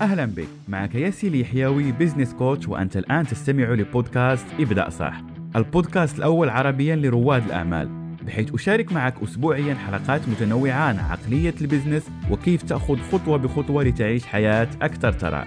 أهلا بك. معك ياسي اليحيوي business coach وأنت الآن تستمع لبودكاست ابدأ صح. البودكاست الأول عربيا لرواد الأعمال بحيث أشارك معك أسبوعيا حلقات متنوعة عن عقلية ال business وكيف تأخذ خطوة بخطوة لتعيش حياة أكثر ثراء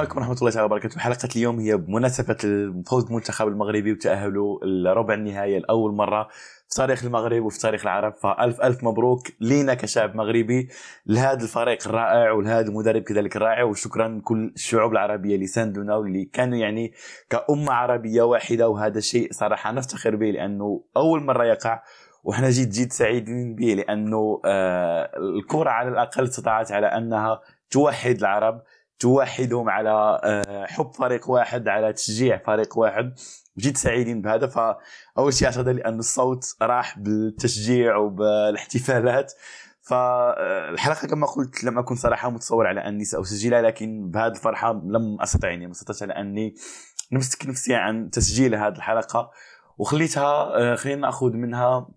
عليكم ورحمة الله تعالى وبركاته. حلقة اليوم هي بمناسبة فوز المنتخب المغربي وتأهله لربع النهائي لأول مرة في تاريخ المغرب وفي تاريخ العرب. فألف ألف مبروك لينا كشعب مغربي. لهذا الفريق الرائع ولهذا المدرب كذلك الرائع وشكرا لكل الشعوب العربية اللي ساندونا واللي كانوا يعني كأمة عربية واحدة. وهذا الشيء صراحة نفتخر به لأنه أول مرة يقع. وحنا جد جد سعيدين به لأنه آه الكرة على الأقل استطاعت على أنها توحد العرب. توحدهم على آه، حب فريق واحد على تشجيع فريق واحد. جد سعيدين بهذا فأول شيء أعتذر لأن الصوت راح بالتشجيع وبالاحتفالات. فالحلقه كما قلت لم أكن صراحة متصور على أني سأسجلها لكن بهذه الفرحة لم أستطع يعني ما استطعت على أني نمسك نفسي عن تسجيل هذه الحلقة. وخليتها آه، خلينا نأخذ منها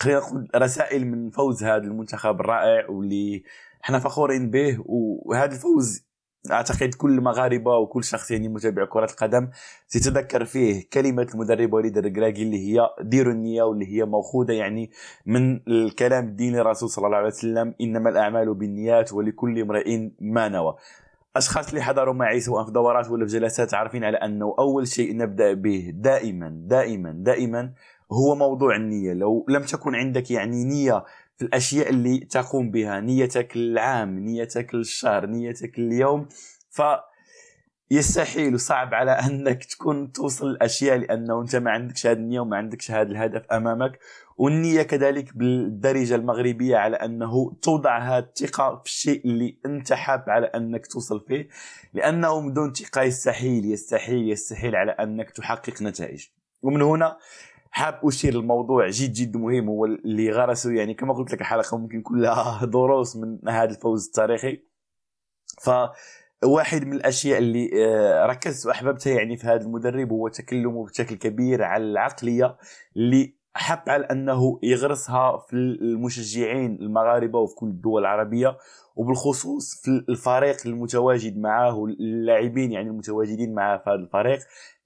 خلينا نأخذ رسائل من فوز هذا المنتخب الرائع واللي إحنا فخورين به. وهذا الفوز أعتقد كل مغاربة وكل شخص يعني متابع كرة القدم سيتذكر فيه كلمة المدرب وليد الركراكي اللي هي ديروا النية واللي هي ماخوذه يعني من الكلام الديني الرسول صلى الله عليه وسلم إنما الأعمال بالنيات ولكل امرئ ما نوى. أشخاص اللي حضروا معي سواء في دورات ولا في جلسات عارفين على أنه أول شيء نبدأ به دائما دائما دائما هو موضوع النية. لو لم تكن عندك يعني نية الأشياء اللي تقوم بها نيتك العام نيتك الشهر نيتك اليوم. ف يستحيل وصعب على أنك تكون توصل الأشياء لأنه أنت ما عندكش هذه النية وما عندكش هذا الهدف أمامك. والنية كذلك بالدرجة المغربية على أنه توضع هذه الثقة في الشيء اللي أنت حاب على أنك توصل فيه. لأنه بدون ثقة يستحيل يستحيل يستحيل على أنك تحقق نتائج. ومن هنا حاب أشير الموضوع جد جد مهم هو اللي غرسه يعني كما قلت لك الحلقة ممكن كلها دروس من هذا الفوز التاريخي. ف واحد من الأشياء اللي آه، ركزت وأحببتها يعني في هذا المدرب هو تكلمه بشكل كبير على العقلية اللي حب على أنه يغرسها في المشجعين المغاربة وفي كل الدول العربية وبالخصوص في الفريق المتواجد معاه واللاعبين يعني المتواجدين معاه في هذا الفريق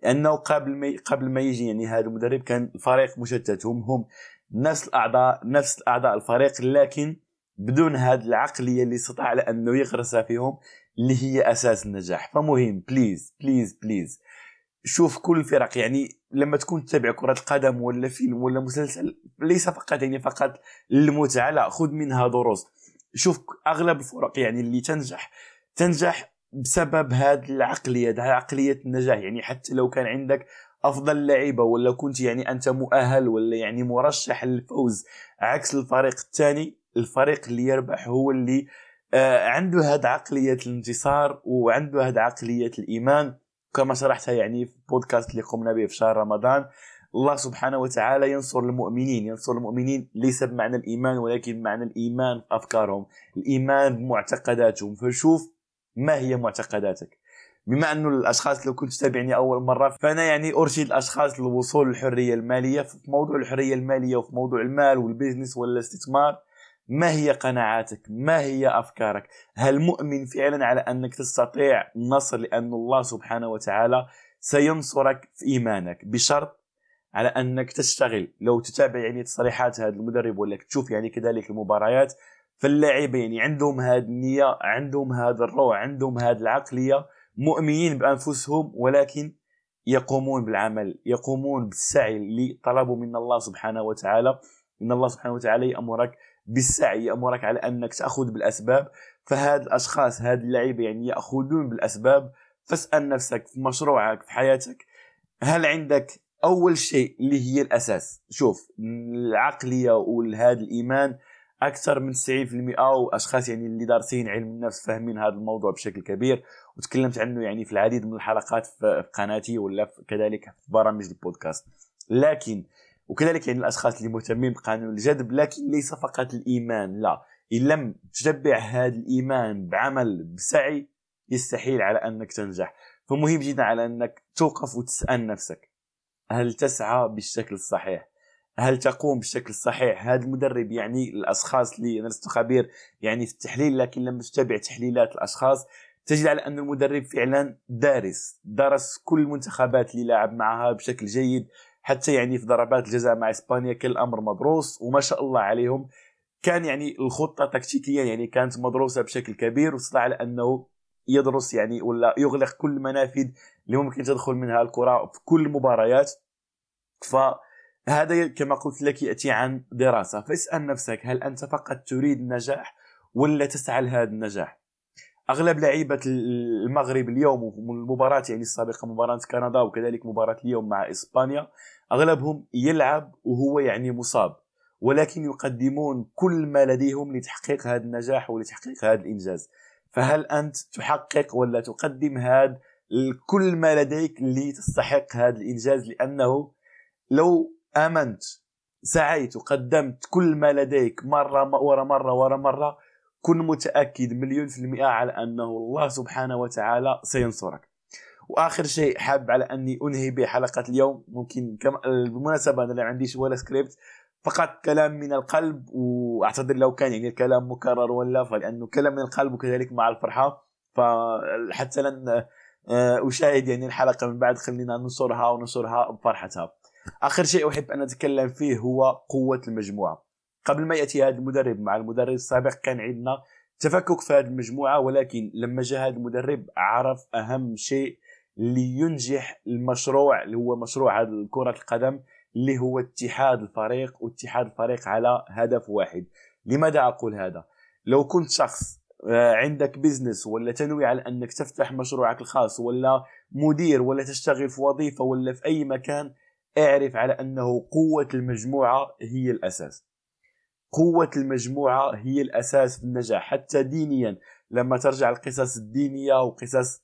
لأنه قبل ما قبل ما يجي يعني هذا المدرب كان الفريق مشتت هم هم نفس الأعضاء نفس اعضاء الفريق لكن بدون هذه العقلية اللي استطاع على أنه يغرسها فيهم اللي هي أساس النجاح. فمهم please please please شوف كل الفرق يعني لما تكون تتابع كرة القدم ولا فيلم ولا مسلسل ليس فقط يعني فقط المتعة لا خذ منها دروس. شوف أغلب الفرق يعني اللي تنجح تنجح بسبب هذه العقلية هذه عقلية النجاح. يعني حتى لو كان عندك أفضل لعيبة ولا كنت يعني أنت مؤهل ولا يعني مرشح للفوز عكس الفريق الثاني الفريق اللي يربح هو اللي آه، عنده هذه عقلية الانتصار وعنده هذه عقلية الإيمان. كما شرحتها يعني في بودكاست اللي قمنا به في شهر رمضان الله سبحانه وتعالى ينصر المؤمنين ينصر المؤمنين ليس بمعنى الإيمان ولكن بمعنى الإيمان في أفكارهم. الإيمان بمعتقداتهم فشوف ما هي معتقداتك. بما أنه الأشخاص لو كنت تتابعني أول مرة فأنا يعني أرشد الأشخاص للوصول للحرية المالية في موضوع الحرية المالية وفي موضوع المال والبيزنس والاستثمار. ما هي قناعاتك؟ ما هي أفكارك؟ هل مؤمن فعلا على أنك تستطيع النصر لأن الله سبحانه وتعالى سينصرك في إيمانك بشرط على أنك تشتغل؟ لو تتابع يعني تصريحات هذا المدرب ولا تشوف يعني كذلك المباريات فاللاعبين يعني عندهم هذه النية عندهم هذا الروح عندهم هذه العقلية مؤمنين بأنفسهم ولكن يقومون بالعمل يقومون بالسعي اللي طلبوا من الله سبحانه وتعالى إن الله سبحانه وتعالى يأمرك بالسعي يأمرك على أنك تأخذ بالأسباب فهاد الأشخاص هاد اللعيبة يعني يأخذون بالأسباب. فاسأل نفسك في مشروعك في حياتك هل عندك أول شيء اللي هي الأساس؟ شوف العقلية وهذا الإيمان أكثر من 90% وأشخاص يعني اللي دارسين علم النفس فاهمين هذا الموضوع بشكل كبير. وتكلمت عنه يعني في العديد من الحلقات في قناتي ولا كذلك في برامج البودكاست. لكن وكذلك يعني الأشخاص اللي مهتمين بقانون الجذب لكن ليس فقط الإيمان لا. إن لم تتبع هذا الإيمان بعمل بسعي يستحيل على أنك تنجح. فمهم جدا على أنك توقف وتسأل نفسك. هل تسعى بالشكل الصحيح؟ هل تقوم بالشكل الصحيح؟ هذا المدرب يعني الأشخاص اللي أنا لست خبير يعني في التحليل لكن لما تتابع تحليلات الأشخاص تجد على أن المدرب فعلا دارس درس كل المنتخبات اللي لعب معها بشكل جيد. حتى يعني في ضربات الجزاء مع إسبانيا كان الامر مدروس وما شاء الله عليهم. كان يعني الخطة تكتيكيا يعني كانت مدروسة بشكل كبير واستطاع على انه يدرس يعني ولا يغلق كل المنافذ اللي ممكن تدخل منها الكرة في كل المباريات فهذا كما قلت لك يأتي عن دراسة. فاسأل نفسك هل أنت فقط تريد النجاح ولا تسعى لهذا النجاح؟ أغلب لعيبة المغرب اليوم والمباراه يعني السابقة مباراة كندا وكذلك مباراة اليوم مع إسبانيا أغلبهم يلعب وهو يعني مصاب ولكن يقدمون كل ما لديهم لتحقيق هذا النجاح ولتحقيق هذا الإنجاز. فهل أنت تحقق ولا تقدم هذا كل ما لديك لتستحق هذا الإنجاز؟ لأنه لو آمنت سعيت وقدمت كل ما لديك مرة ورا مرة ورا مرة كن متأكد مليون في المئة على أنه الله سبحانه وتعالى سينصرك. وآخر شيء حاب على أني أنهي بحلقة اليوم ممكن كم بالمناسبة أنا لا عنديش ولا سكريبت فقط كلام من القلب وأعتذر لو كان يعني الكلام مكرر ولا فلأنه كلام من القلب وكذلك مع الفرحة. فحتى لن آه، أشاهد يعني الحلقة من بعد خلينا ننصرها وننصرها بفرحتها. آخر شيء أحب أن أتكلم فيه هو قوة المجموعة. قبل ما يأتي هذا المدرب مع المدرب السابق كان عندنا تفكك في هذه المجموعة ولكن لما جاء هذا المدرب عرف أهم شيء لينجح المشروع اللي هو مشروع هذا كره القدم اللي هو اتحاد الفريق واتحاد الفريق على هدف واحد. لماذا أقول هذا؟ لو كنت شخص آه، عندك بزنس ولا تنوي على أنك تفتح مشروعك الخاص ولا مدير ولا تشتغل في وظيفة ولا في أي مكان اعرف على أنه قوة المجموعة هي الأساس. قوة المجموعة هي الأساس في النجاح حتى دينيا لما ترجع القصص الدينية وقصص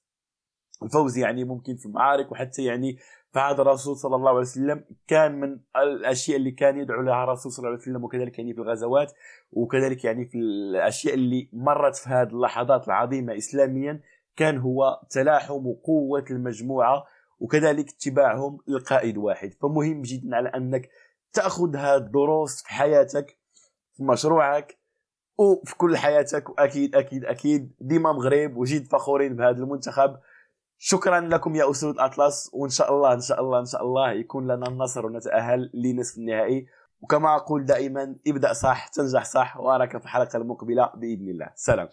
الفوز يعني ممكن في المعارك وحتى يعني عهد الرسول صلى الله عليه وسلم كان من الأشياء اللي كان يدعو لها الرسول صلى الله عليه وسلم وكذلك يعني في الغزوات وكذلك يعني في الأشياء اللي مرت في هذه اللحظات العظيمة اسلاميا كان هو تلاحم قوه المجموعة وكذلك اتباعهم لقائد واحد. فمهم جدا على أنك تأخذ هذه الدروس في حياتك في مشروعك وفي كل حياتك وأكيد أكيد أكيد ديما مغرب وجد فخورين بهذا المنتخب. شكرا لكم يا اسود اطلس وإن شاء الله إن شاء الله إن شاء الله يكون لنا النصر ونتأهل لنصف النهائي. وكما أقول دائما ابدأ صح تنجح صح وأراك في الحلقة المقبلة بإذن الله. سلام.